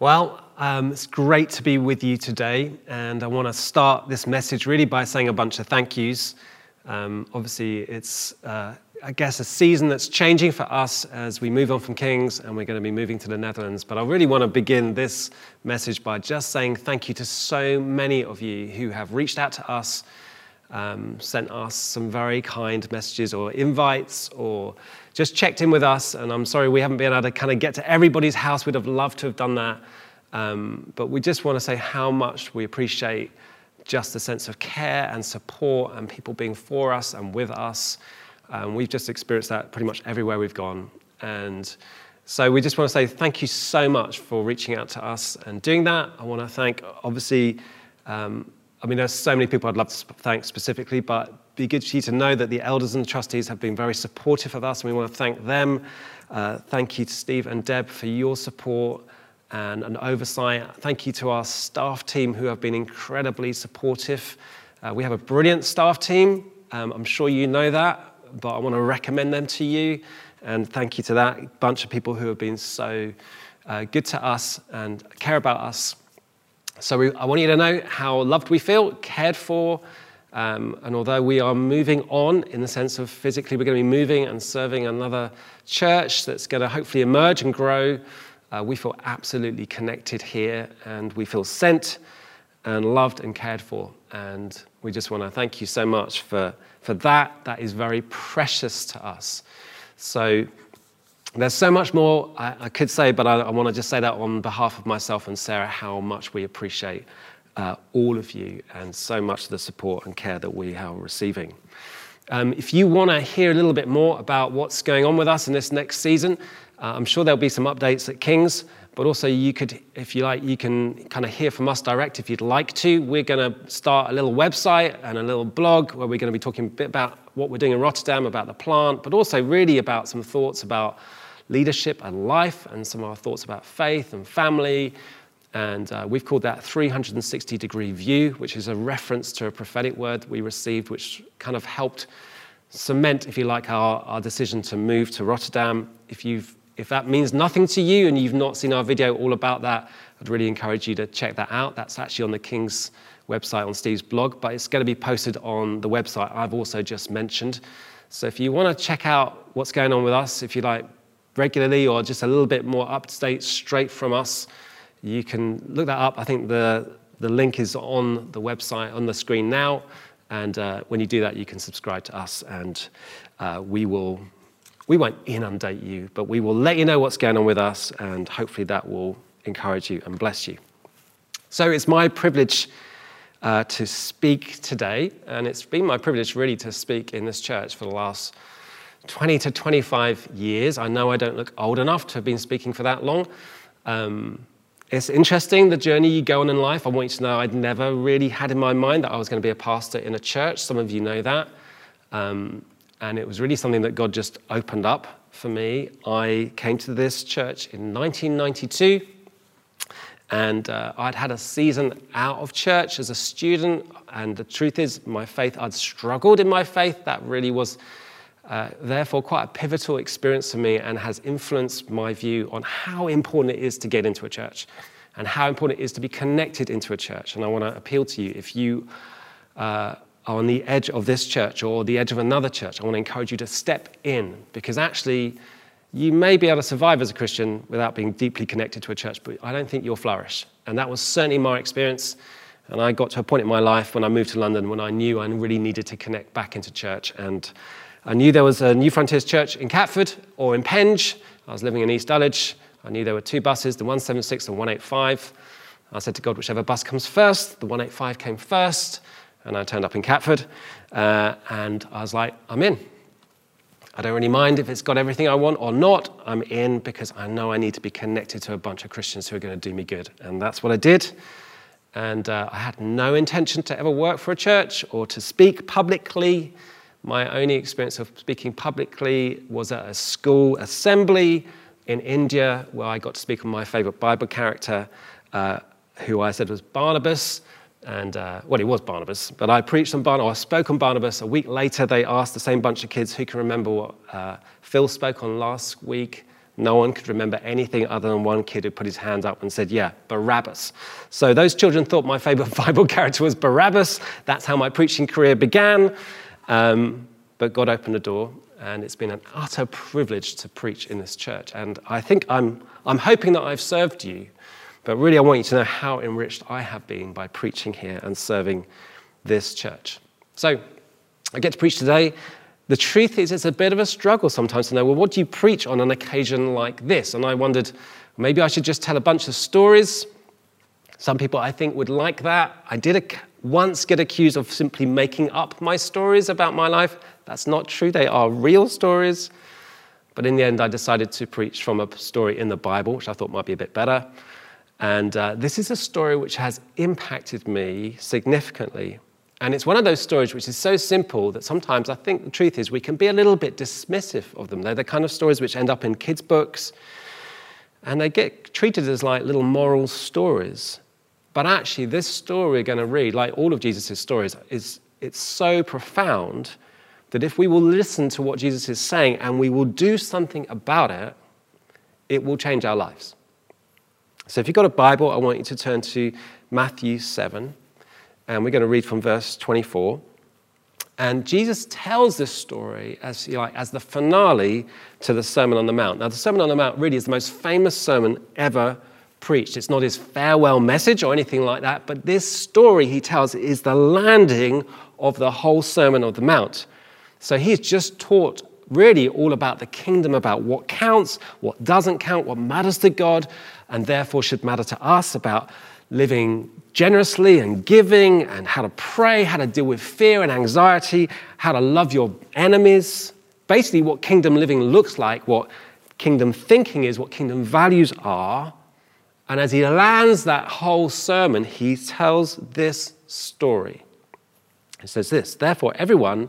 Well, um, it's great to be with you today, and I want to start this message really by saying a bunch of thank yous. Um, obviously, it's, uh, I guess, a season that's changing for us as we move on from Kings and we're going to be moving to the Netherlands. But I really want to begin this message by just saying thank you to so many of you who have reached out to us, um, sent us some very kind messages or invites, or just checked in with us. And I'm sorry we haven't been able to kind of get to everybody's house. We'd have loved to have done that. Um, but we just want to say how much we appreciate just the sense of care and support and people being for us and with us. Um, we've just experienced that pretty much everywhere we've gone. And so we just want to say thank you so much for reaching out to us and doing that. I want to thank, obviously, um, I mean, there's so many people I'd love to thank specifically, but be good for you to know that the elders and trustees have been very supportive of us, and we want to thank them. Uh, thank you to Steve and Deb for your support and an oversight. Thank you to our staff team who have been incredibly supportive. Uh, we have a brilliant staff team. Um, I'm sure you know that, but I want to recommend them to you. And thank you to that bunch of people who have been so uh, good to us and care about us. So we, I want you to know how loved we feel, cared for. Um, and although we are moving on in the sense of physically, we're going to be moving and serving another church that's going to hopefully emerge and grow. Uh, we feel absolutely connected here and we feel sent and loved and cared for. And we just want to thank you so much for, for that. That is very precious to us. So there's so much more I, I could say, but I, I want to just say that on behalf of myself and Sarah, how much we appreciate uh, all of you and so much the support and care that we are receiving. Um, if you want to hear a little bit more about what's going on with us in this next season, uh, I'm sure there'll be some updates at King's, but also you could, if you like, you can kind of hear from us direct if you'd like to. We're going to start a little website and a little blog where we're going to be talking a bit about what we're doing in Rotterdam, about the plant, but also really about some thoughts about leadership and life and some of our thoughts about faith and family. And uh, we've called that 360 degree view, which is a reference to a prophetic word we received, which kind of helped cement, if you like, our, our decision to move to Rotterdam. If you've if that means nothing to you and you've not seen our video all about that, I'd really encourage you to check that out. That's actually on the King's website on Steve's blog, but it's going to be posted on the website I've also just mentioned. So if you want to check out what's going on with us, if you like regularly or just a little bit more up to date straight from us, you can look that up. I think the, the link is on the website on the screen now. And uh, when you do that, you can subscribe to us and uh, we will we won't inundate you, but we will let you know what's going on with us, and hopefully that will encourage you and bless you. So it's my privilege uh, to speak today, and it's been my privilege really to speak in this church for the last 20 to 25 years. I know I don't look old enough to have been speaking for that long. Um, it's interesting the journey you go on in life. I want you to know I'd never really had in my mind that I was going to be a pastor in a church. Some of you know that. Um, and it was really something that God just opened up for me. I came to this church in 1992, and uh, I'd had a season out of church as a student. And the truth is, my faith, I'd struggled in my faith. That really was, uh, therefore, quite a pivotal experience for me and has influenced my view on how important it is to get into a church and how important it is to be connected into a church. And I want to appeal to you if you uh, on the edge of this church or the edge of another church, I want to encourage you to step in because actually you may be able to survive as a Christian without being deeply connected to a church, but I don't think you'll flourish. And that was certainly my experience. And I got to a point in my life when I moved to London when I knew I really needed to connect back into church. And I knew there was a New Frontiers church in Catford or in Penge. I was living in East Dulwich. I knew there were two buses, the 176 and 185. I said to God, whichever bus comes first, the 185 came first and I turned up in Catford, uh, and I was like, I'm in. I don't really mind if it's got everything I want or not. I'm in because I know I need to be connected to a bunch of Christians who are going to do me good. And that's what I did. And uh, I had no intention to ever work for a church or to speak publicly. My only experience of speaking publicly was at a school assembly in India where I got to speak on my favorite Bible character, uh, who I said was Barnabas. And, uh, well, he was Barnabas, but I preached on Barnabas, I spoke on Barnabas. A week later, they asked the same bunch of kids who can remember what uh, Phil spoke on last week. no one could remember anything other than one kid who put his hand up and said, Yeah, Barabbas. So those children thought my favorite Bible character was Barabbas. That's how my preaching career began. Um, but God opened a door, and it's been an utter privilege to preach in this church. And I think I'm, I'm hoping that I've served you, but really I want you to know how enriched I have been by preaching here and serving this church. So I get to preach today. The truth is, it's a bit of a struggle sometimes to know, well, what do you preach on an occasion like this? And I wondered, maybe I should just tell a bunch of stories. Some people, I think, would like that. I did once get accused of simply making up my stories about my life. That's not true, they are real stories. But in the end, I decided to preach from a story in the Bible, which I thought might be a bit better. And uh, this is a story which has impacted me significantly and it's one of those stories which is so simple that sometimes I think the truth is we can be a little bit dismissive of them. They're the kind of stories which end up in kids' books and they get treated as like little moral stories. But actually, this story we're going to read, like all of Jesus' stories, is it's so profound that if we will listen to what Jesus is saying and we will do something about it, it will change our lives. So if you've got a Bible, I want you to turn to Matthew 7 and we're going to read from verse 24. And Jesus tells this story as, like, as the finale to the Sermon on the Mount. Now, the Sermon on the Mount really is the most famous sermon ever preached. It's not his farewell message or anything like that, but this story he tells is the landing of the whole Sermon on the Mount. So he's just taught really all about the kingdom, about what counts, what doesn't count, what matters to God, and therefore should matter to us, about living generously and giving, and how to pray, how to deal with fear and anxiety, how to love your enemies. Basically, what kingdom living looks like, what kingdom thinking is, what kingdom values are. And as he lands that whole sermon, he tells this story. He says this Therefore, everyone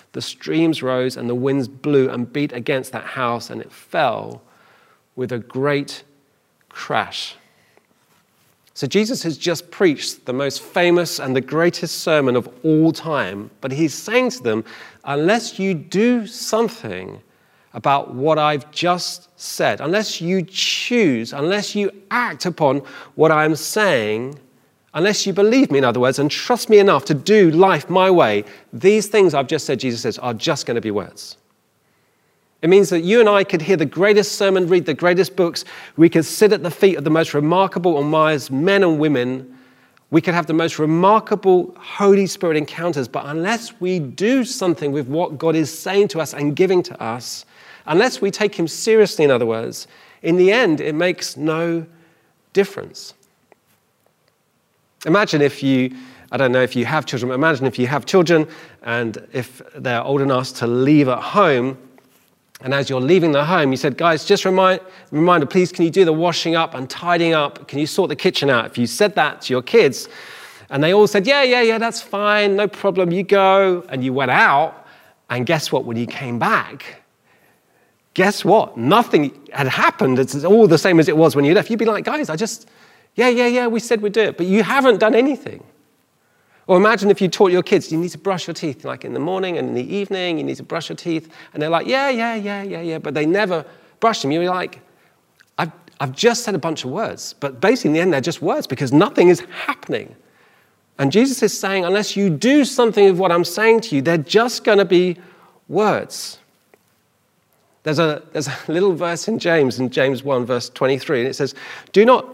the streams rose, and the winds blew and beat against that house, and it fell with a great crash. So, Jesus has just preached the most famous and the greatest sermon of all time, but he's saying to them, unless you do something about what I've just said, unless you choose, unless you act upon what I'm saying, unless you believe me, in other words, and trust me enough to do life my way, these things I've just said, Jesus says, are just going to be words. It means that you and I could hear the greatest sermon, read the greatest books. We could sit at the feet of the most remarkable and wise men and women. We could have the most remarkable Holy Spirit encounters. But unless we do something with what God is saying to us and giving to us, unless we take Him seriously, in other words, in the end, it makes no difference. Imagine if you, I don't know if you have children, but imagine if you have children and if they're old enough to leave at home and as you're leaving the home, you said, guys, just remind, reminder, please, can you do the washing up and tidying up? Can you sort the kitchen out? If you said that to your kids, and they all said, yeah, yeah, yeah, that's fine, no problem, you go. And you went out, and guess what? When you came back, guess what? Nothing had happened. It's all the same as it was when you left. You'd be like, guys, I just, yeah, yeah, yeah, we said we'd do it, but you haven't done anything. Or imagine if you taught your kids, you need to brush your teeth, like in the morning and in the evening, you need to brush your teeth. And they're like, yeah, yeah, yeah, yeah, yeah. But they never brush them. You're like, I've, I've just said a bunch of words. But basically, in the end, they're just words because nothing is happening. And Jesus is saying, unless you do something with what I'm saying to you, they're just going to be words. There's a, there's a little verse in James, in James 1, verse 23, and it says, Do not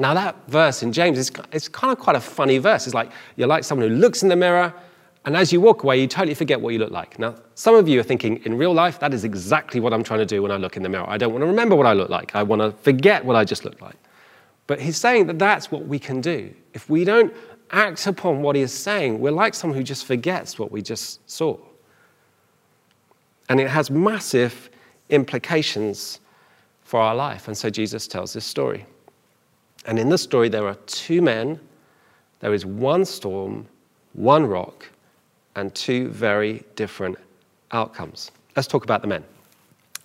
Now, that verse in James is it's kind of quite a funny verse. It's like you're like someone who looks in the mirror, and as you walk away, you totally forget what you look like. Now, some of you are thinking, in real life, that is exactly what I'm trying to do when I look in the mirror. I don't want to remember what I look like, I want to forget what I just looked like. But he's saying that that's what we can do. If we don't act upon what he is saying, we're like someone who just forgets what we just saw. And it has massive implications for our life. And so Jesus tells this story. And in the story, there are two men, there is one storm, one rock, and two very different outcomes. Let's talk about the men.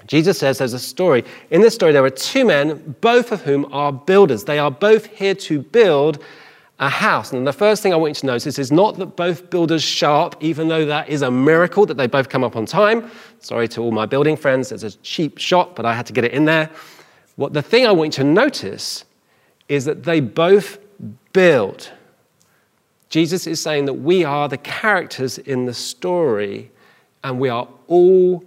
Jesus says there's a story. In this story, there are two men, both of whom are builders. They are both here to build a house. And the first thing I want you to notice is not that both builders show up, even though that is a miracle that they both come up on time. Sorry to all my building friends, it's a cheap shot, but I had to get it in there. What the thing I want you to notice is that they both build. Jesus is saying that we are the characters in the story and we are all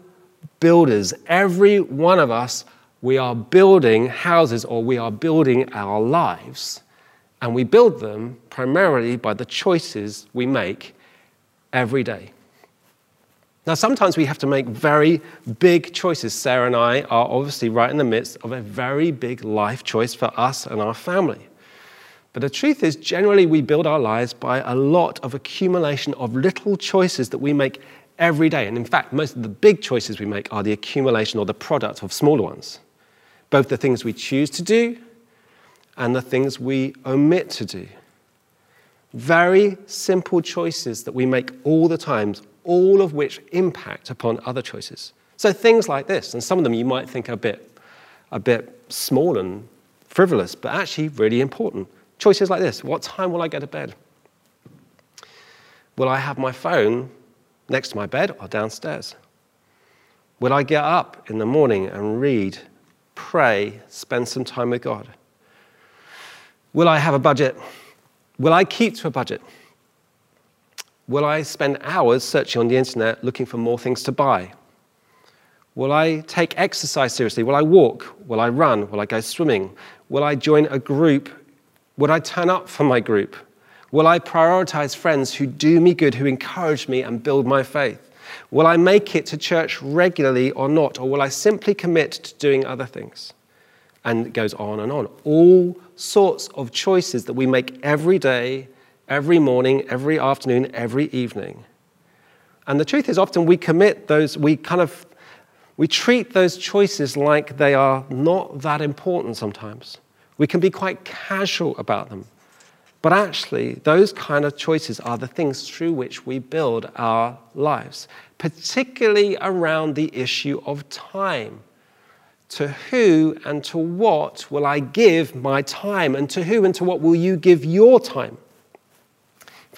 builders. Every one of us, we are building houses or we are building our lives. And we build them primarily by the choices we make every day. Now, sometimes we have to make very big choices. Sarah and I are obviously right in the midst of a very big life choice for us and our family. But the truth is, generally, we build our lives by a lot of accumulation of little choices that we make every day. And in fact, most of the big choices we make are the accumulation or the product of smaller ones. Both the things we choose to do and the things we omit to do. Very simple choices that we make all the time, all of which impact upon other choices. So things like this, and some of them you might think are a bit, a bit small and frivolous, but actually really important. Choices like this What time will I go to bed? Will I have my phone next to my bed or downstairs? Will I get up in the morning and read, pray, spend some time with God? Will I have a budget? Will I keep to a budget? Will I spend hours searching on the internet looking for more things to buy? Will I take exercise seriously? Will I walk? Will I run? Will I go swimming? Will I join a group? Would I turn up for my group? Will I prioritize friends who do me good, who encourage me and build my faith? Will I make it to church regularly or not? Or will I simply commit to doing other things? And it goes on and on. All sorts of choices that we make every day every morning, every afternoon, every evening. And the truth is, often we commit those, we kind of, we treat those choices like they are not that important sometimes. We can be quite casual about them. But actually, those kind of choices are the things through which we build our lives, particularly around the issue of time. To who and to what will I give my time? And to who and to what will you give your time?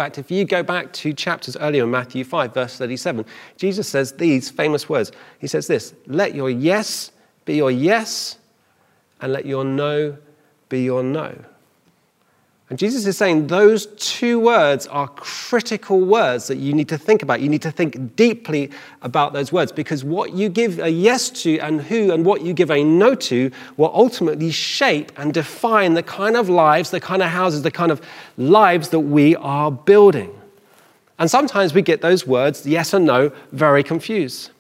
Fact, if you go back to chapters earlier in Matthew 5, verse 37, Jesus says these famous words. He says this Let your yes be your yes, and let your no be your no. And Jesus is saying those two words are critical words that you need to think about. You need to think deeply about those words because what you give a yes to and who and what you give a no to will ultimately shape and define the kind of lives, the kind of houses, the kind of lives that we are building. And sometimes we get those words, yes and no, very confused.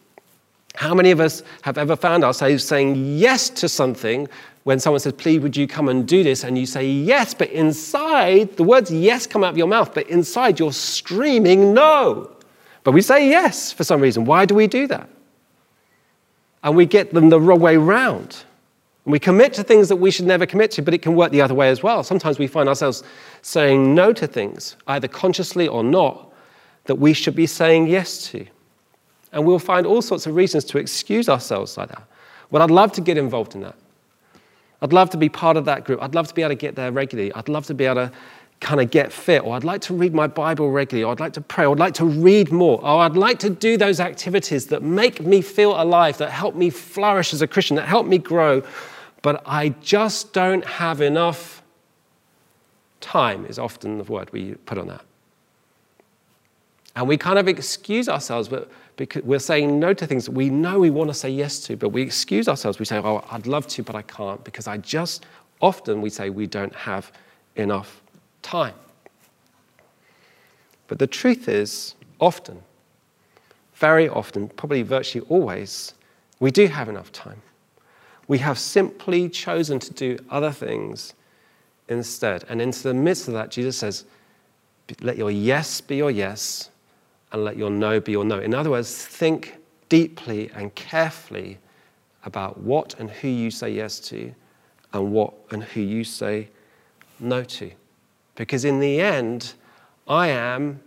How many of us have ever found ourselves saying yes to something when someone says, Please, would you come and do this? And you say yes, but inside, the words yes come out of your mouth, but inside you're screaming no. But we say yes for some reason. Why do we do that? And we get them the wrong way round. And we commit to things that we should never commit to, but it can work the other way as well. Sometimes we find ourselves saying no to things, either consciously or not, that we should be saying yes to. And we'll find all sorts of reasons to excuse ourselves like that. Well, I'd love to get involved in that. I'd love to be part of that group. I'd love to be able to get there regularly. I'd love to be able to kind of get fit, or I'd like to read my Bible regularly, or I'd like to pray, or I'd like to read more, or I'd like to do those activities that make me feel alive, that help me flourish as a Christian, that help me grow. But I just don't have enough time, is often the word we put on that. And we kind of excuse ourselves, but because we're saying no to things we know we want to say yes to, but we excuse ourselves. We say, Oh, I'd love to, but I can't because I just often we say we don't have enough time. But the truth is, often, very often, probably virtually always, we do have enough time. We have simply chosen to do other things instead. And into the midst of that, Jesus says, let your yes be your yes and let your no be your no. In other words, think deeply and carefully about what and who you say yes to and what and who you say no to. Because in the end, I am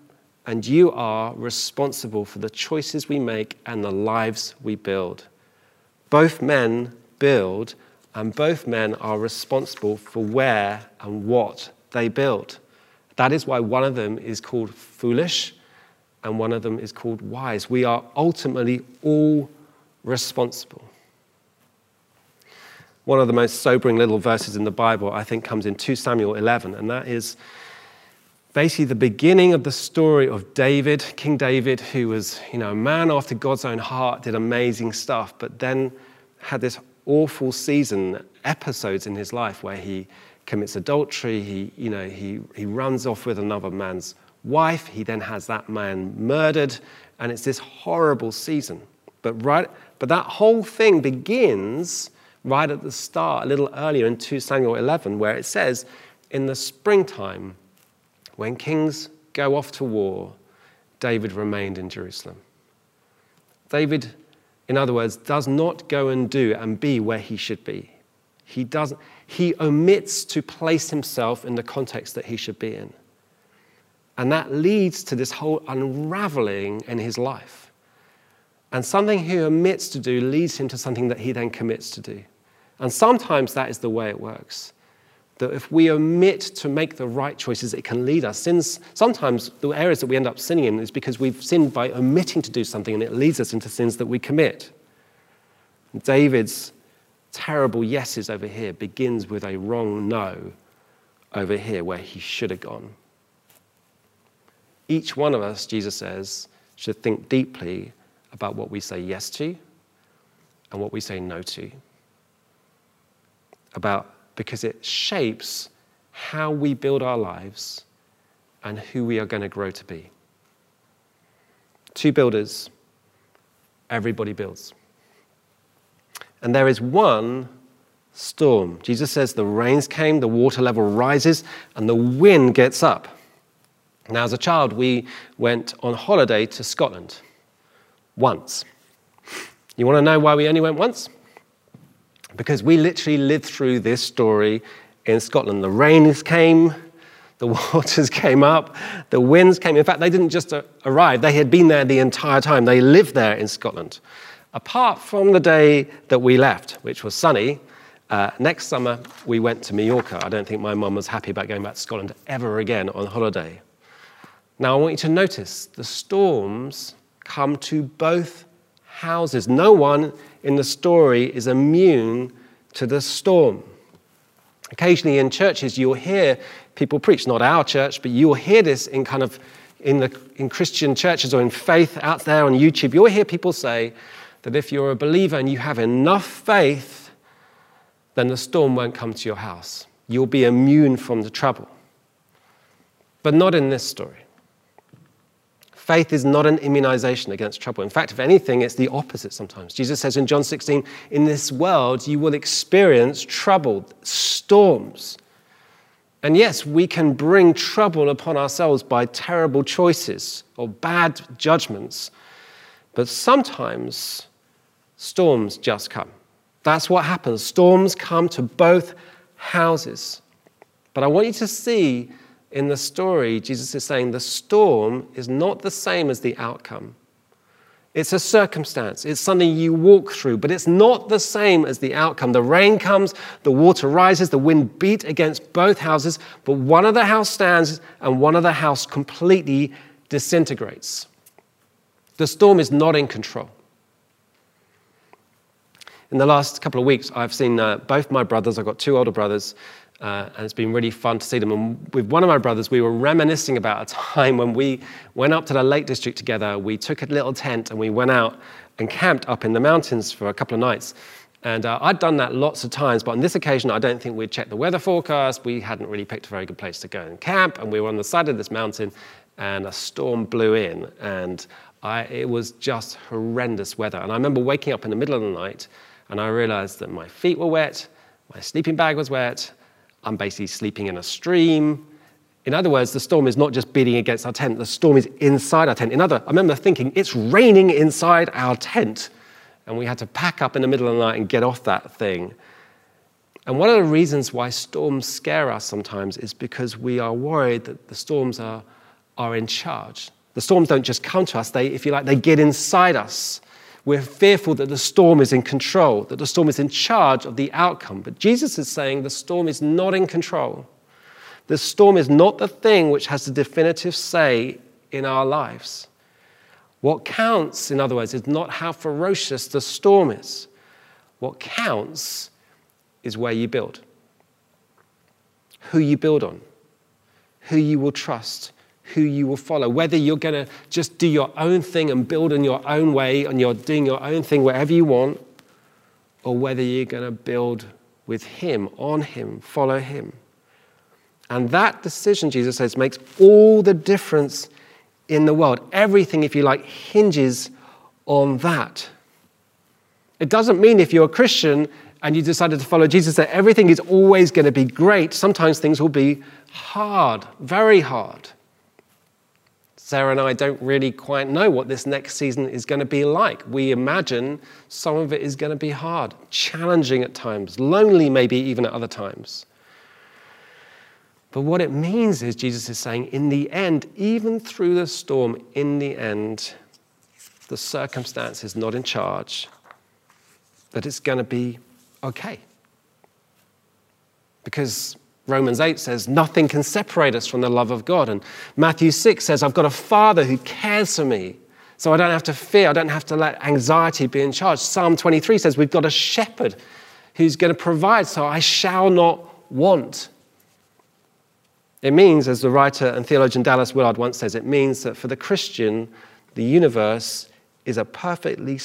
and you are responsible for the choices we make and the lives we build. Both men build, and both men are responsible for where and what they build. That is why one of them is called foolish and one of them is called wise. We are ultimately all responsible. One of the most sobering little verses in the Bible, I think, comes in 2 Samuel 11, and that is basically the beginning of the story of David, King David, who was, you know, a man after God's own heart, did amazing stuff, but then had this awful season, episodes in his life where he commits adultery, he, you know, he, he runs off with another man's wife, he then has that man murdered, and it's this horrible season. But right, but that whole thing begins right at the start, a little earlier in 2 Samuel 11, where it says, in the springtime, when kings go off to war, David remained in Jerusalem. David, in other words, does not go and do and be where he should be. He, doesn't, he omits to place himself in the context that he should be in. And that leads to this whole unraveling in his life. And something he omits to do leads him to something that he then commits to do. And sometimes that is the way it works that if we omit to make the right choices, it can lead us. Sins, sometimes the areas that we end up sinning in is because we've sinned by omitting to do something and it leads us into sins that we commit. David's terrible yeses over here begins with a wrong no over here where he should have gone. Each one of us, Jesus says, should think deeply about what we say yes to and what we say no to. About because it shapes how we build our lives and who we are going to grow to be. Two builders, everybody builds. And there is one storm. Jesus says the rains came, the water level rises, and the wind gets up. Now, as a child, we went on holiday to Scotland once. You want to know why we only went once? because we literally lived through this story in Scotland. The rains came, the waters came up, the winds came. In fact, they didn't just arrive, they had been there the entire time. They lived there in Scotland. Apart from the day that we left, which was sunny, uh, next summer we went to Mallorca. I don't think my mum was happy about going back to Scotland ever again on holiday. Now, I want you to notice the storms come to both houses. No one in the story is immune to the storm. Occasionally in churches, you'll hear people preach, not our church, but you'll hear this in kind of in, the, in Christian churches or in faith out there on YouTube. You'll hear people say that if you're a believer and you have enough faith, then the storm won't come to your house. You'll be immune from the trouble. But not in this story. Faith is not an immunization against trouble. In fact, if anything, it's the opposite sometimes. Jesus says in John 16, In this world you will experience trouble, storms. And yes, we can bring trouble upon ourselves by terrible choices or bad judgments. But sometimes storms just come. That's what happens. Storms come to both houses. But I want you to see in the story, Jesus is saying the storm is not the same as the outcome. It's a circumstance, it's something you walk through, but it's not the same as the outcome. The rain comes, the water rises, the wind beat against both houses, but one of the house stands and one of the house completely disintegrates. The storm is not in control. In the last couple of weeks, I've seen uh, both my brothers, I've got two older brothers, uh, and it's been really fun to see them. And with one of my brothers, we were reminiscing about a time when we went up to the Lake District together. We took a little tent and we went out and camped up in the mountains for a couple of nights. And uh, I'd done that lots of times, but on this occasion, I don't think we'd checked the weather forecast. We hadn't really picked a very good place to go and camp, and we were on the side of this mountain, and a storm blew in, and I, it was just horrendous weather. And I remember waking up in the middle of the night, and I realized that my feet were wet, my sleeping bag was wet, I'm basically sleeping in a stream. In other words, the storm is not just beating against our tent, the storm is inside our tent. In other, I remember thinking, it's raining inside our tent and we had to pack up in the middle of the night and get off that thing. And one of the reasons why storms scare us sometimes is because we are worried that the storms are, are in charge. The storms don't just come to us, they, if you like, they get inside us. We're fearful that the storm is in control, that the storm is in charge of the outcome. But Jesus is saying the storm is not in control. The storm is not the thing which has the definitive say in our lives. What counts, in other words, is not how ferocious the storm is. What counts is where you build, who you build on, who you will trust, who you will follow. Whether you're going to just do your own thing and build in your own way and you're doing your own thing wherever you want, or whether you're going to build with Him, on Him, follow Him. And that decision, Jesus says, makes all the difference in the world. Everything, if you like, hinges on that. It doesn't mean if you're a Christian and you decided to follow Jesus that everything is always going to be great. Sometimes things will be hard, very hard. Sarah and I don't really quite know what this next season is going to be like. We imagine some of it is going to be hard, challenging at times, lonely maybe even at other times. But what it means is, Jesus is saying, in the end, even through the storm, in the end, the circumstance is not in charge, that it's going to be okay. Because Romans 8 says, nothing can separate us from the love of God. And Matthew 6 says, I've got a father who cares for me. So I don't have to fear, I don't have to let anxiety be in charge. Psalm 23 says, We've got a shepherd who's going to provide, so I shall not want. It means, as the writer and theologian Dallas Willard once says, it means that for the Christian, the universe is a perfectly,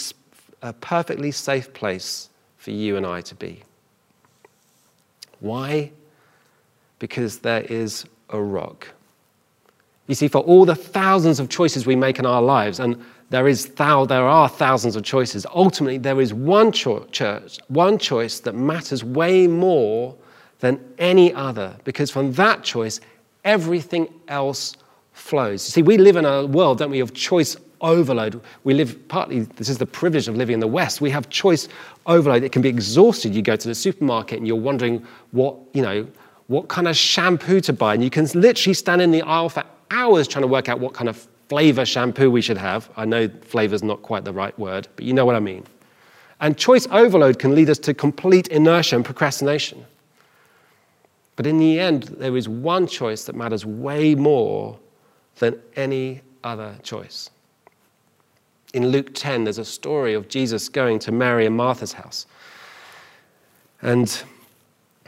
a perfectly safe place for you and I to be. Why? Because there is a rock. You see, for all the thousands of choices we make in our lives, and there, is thou, there are thousands of choices, ultimately there is one, cho- church, one choice that matters way more than any other, because from that choice, everything else flows. You see, we live in a world, don't we, of choice overload. We live partly, this is the privilege of living in the West. We have choice overload. It can be exhausted. You go to the supermarket and you're wondering what, you know, what kind of shampoo to buy. And you can literally stand in the aisle for hours trying to work out what kind of flavor shampoo we should have. I know flavor's not quite the right word, but you know what I mean. And choice overload can lead us to complete inertia and procrastination. But in the end, there is one choice that matters way more than any other choice. In Luke 10, there's a story of Jesus going to Mary and Martha's house. And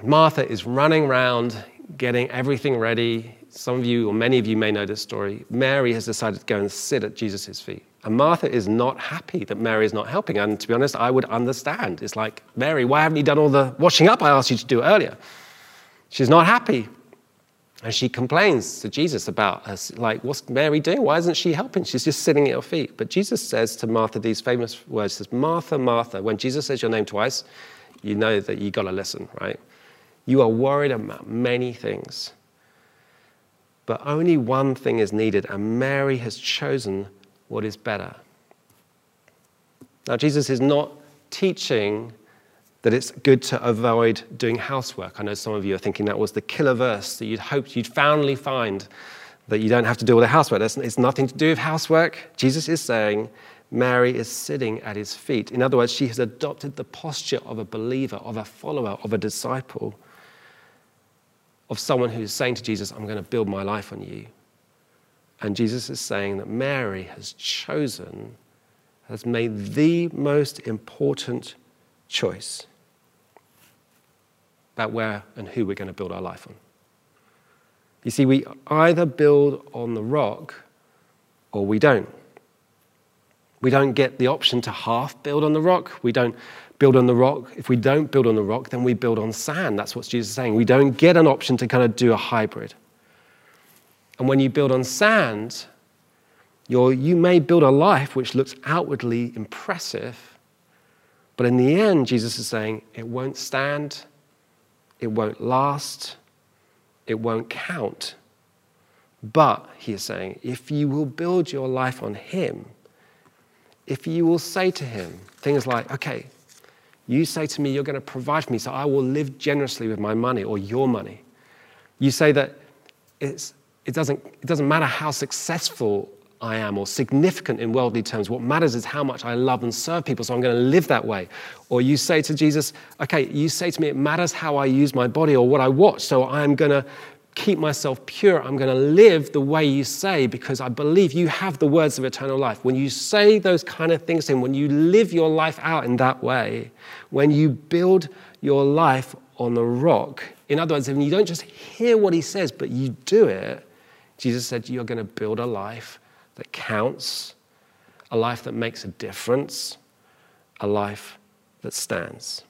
Martha is running around getting everything ready. Some of you, or many of you, may know this story. Mary has decided to go and sit at Jesus' feet. And Martha is not happy that Mary is not helping. And to be honest, I would understand. It's like, Mary, why haven't you done all the washing up I asked you to do earlier? She's not happy. And she complains to Jesus about us, like, what's Mary doing? Why isn't she helping? She's just sitting at your feet. But Jesus says to Martha these famous words, says, Martha, Martha. When Jesus says your name twice, you know that you got to listen, right? You are worried about many things. But only one thing is needed, and Mary has chosen what is better. Now, Jesus is not teaching that it's good to avoid doing housework. I know some of you are thinking that was the killer verse that you'd hoped you'd finally find that you don't have to do all the housework. It's nothing to do with housework. Jesus is saying Mary is sitting at his feet. In other words, she has adopted the posture of a believer, of a follower, of a disciple, of someone who's saying to Jesus, I'm going to build my life on you. And Jesus is saying that Mary has chosen, has made the most important choice about where and who we're going to build our life on. You see, we either build on the rock or we don't. We don't get the option to half build on the rock. We don't build on the rock. If we don't build on the rock, then we build on sand. That's what Jesus is saying. We don't get an option to kind of do a hybrid. And when you build on sand, you you may build a life which looks outwardly impressive, but in the end, Jesus is saying it won't stand, it won't last, it won't count. But, he is saying, if you will build your life on Him, if you will say to Him things like, okay, you say to me, you're going to provide for me, so I will live generously with my money or your money. You say that it, doesn't, it doesn't matter how successful I am or significant in worldly terms. What matters is how much I love and serve people, so I'm going to live that way. Or you say to Jesus, okay, you say to me, it matters how I use my body or what I watch, so I'm going to keep myself pure. I'm going to live the way you say because I believe you have the words of eternal life. When you say those kind of things to Him, when you live your life out in that way, when you build your life on the rock, in other words, when you don't just hear what He says, but you do it, Jesus said, You're going to build a life that counts, a life that makes a difference, a life that stands.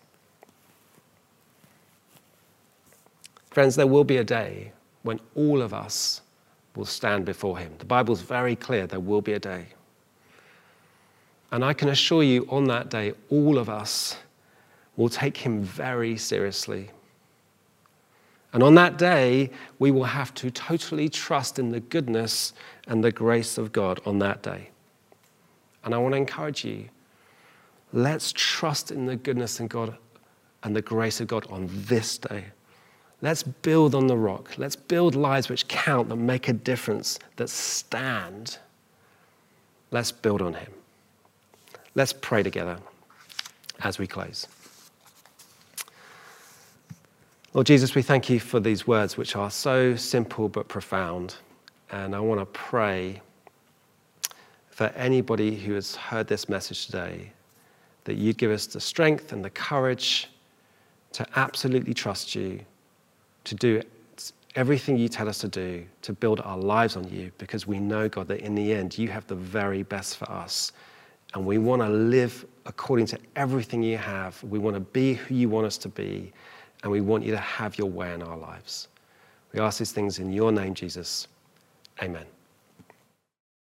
Friends, there will be a day when all of us will stand before him. The Bible's very clear there will be a day. And I can assure you, on that day, all of us will take him very seriously. And on that day, we will have to totally trust in the goodness and the grace of God on that day. And I want to encourage you let's trust in the goodness and God and the grace of God on this day. Let's build on the rock. Let's build lives which count, that make a difference, that stand. Let's build on Him. Let's pray together as we close. Lord Jesus, we thank you for these words, which are so simple but profound. And I want to pray for anybody who has heard this message today that you'd give us the strength and the courage to absolutely trust you to do everything you tell us to do to build our lives on you because we know, God, that in the end you have the very best for us. And we want to live according to everything you have. We want to be who you want us to be. And we want you to have your way in our lives. We ask these things in your name, Jesus. Amen.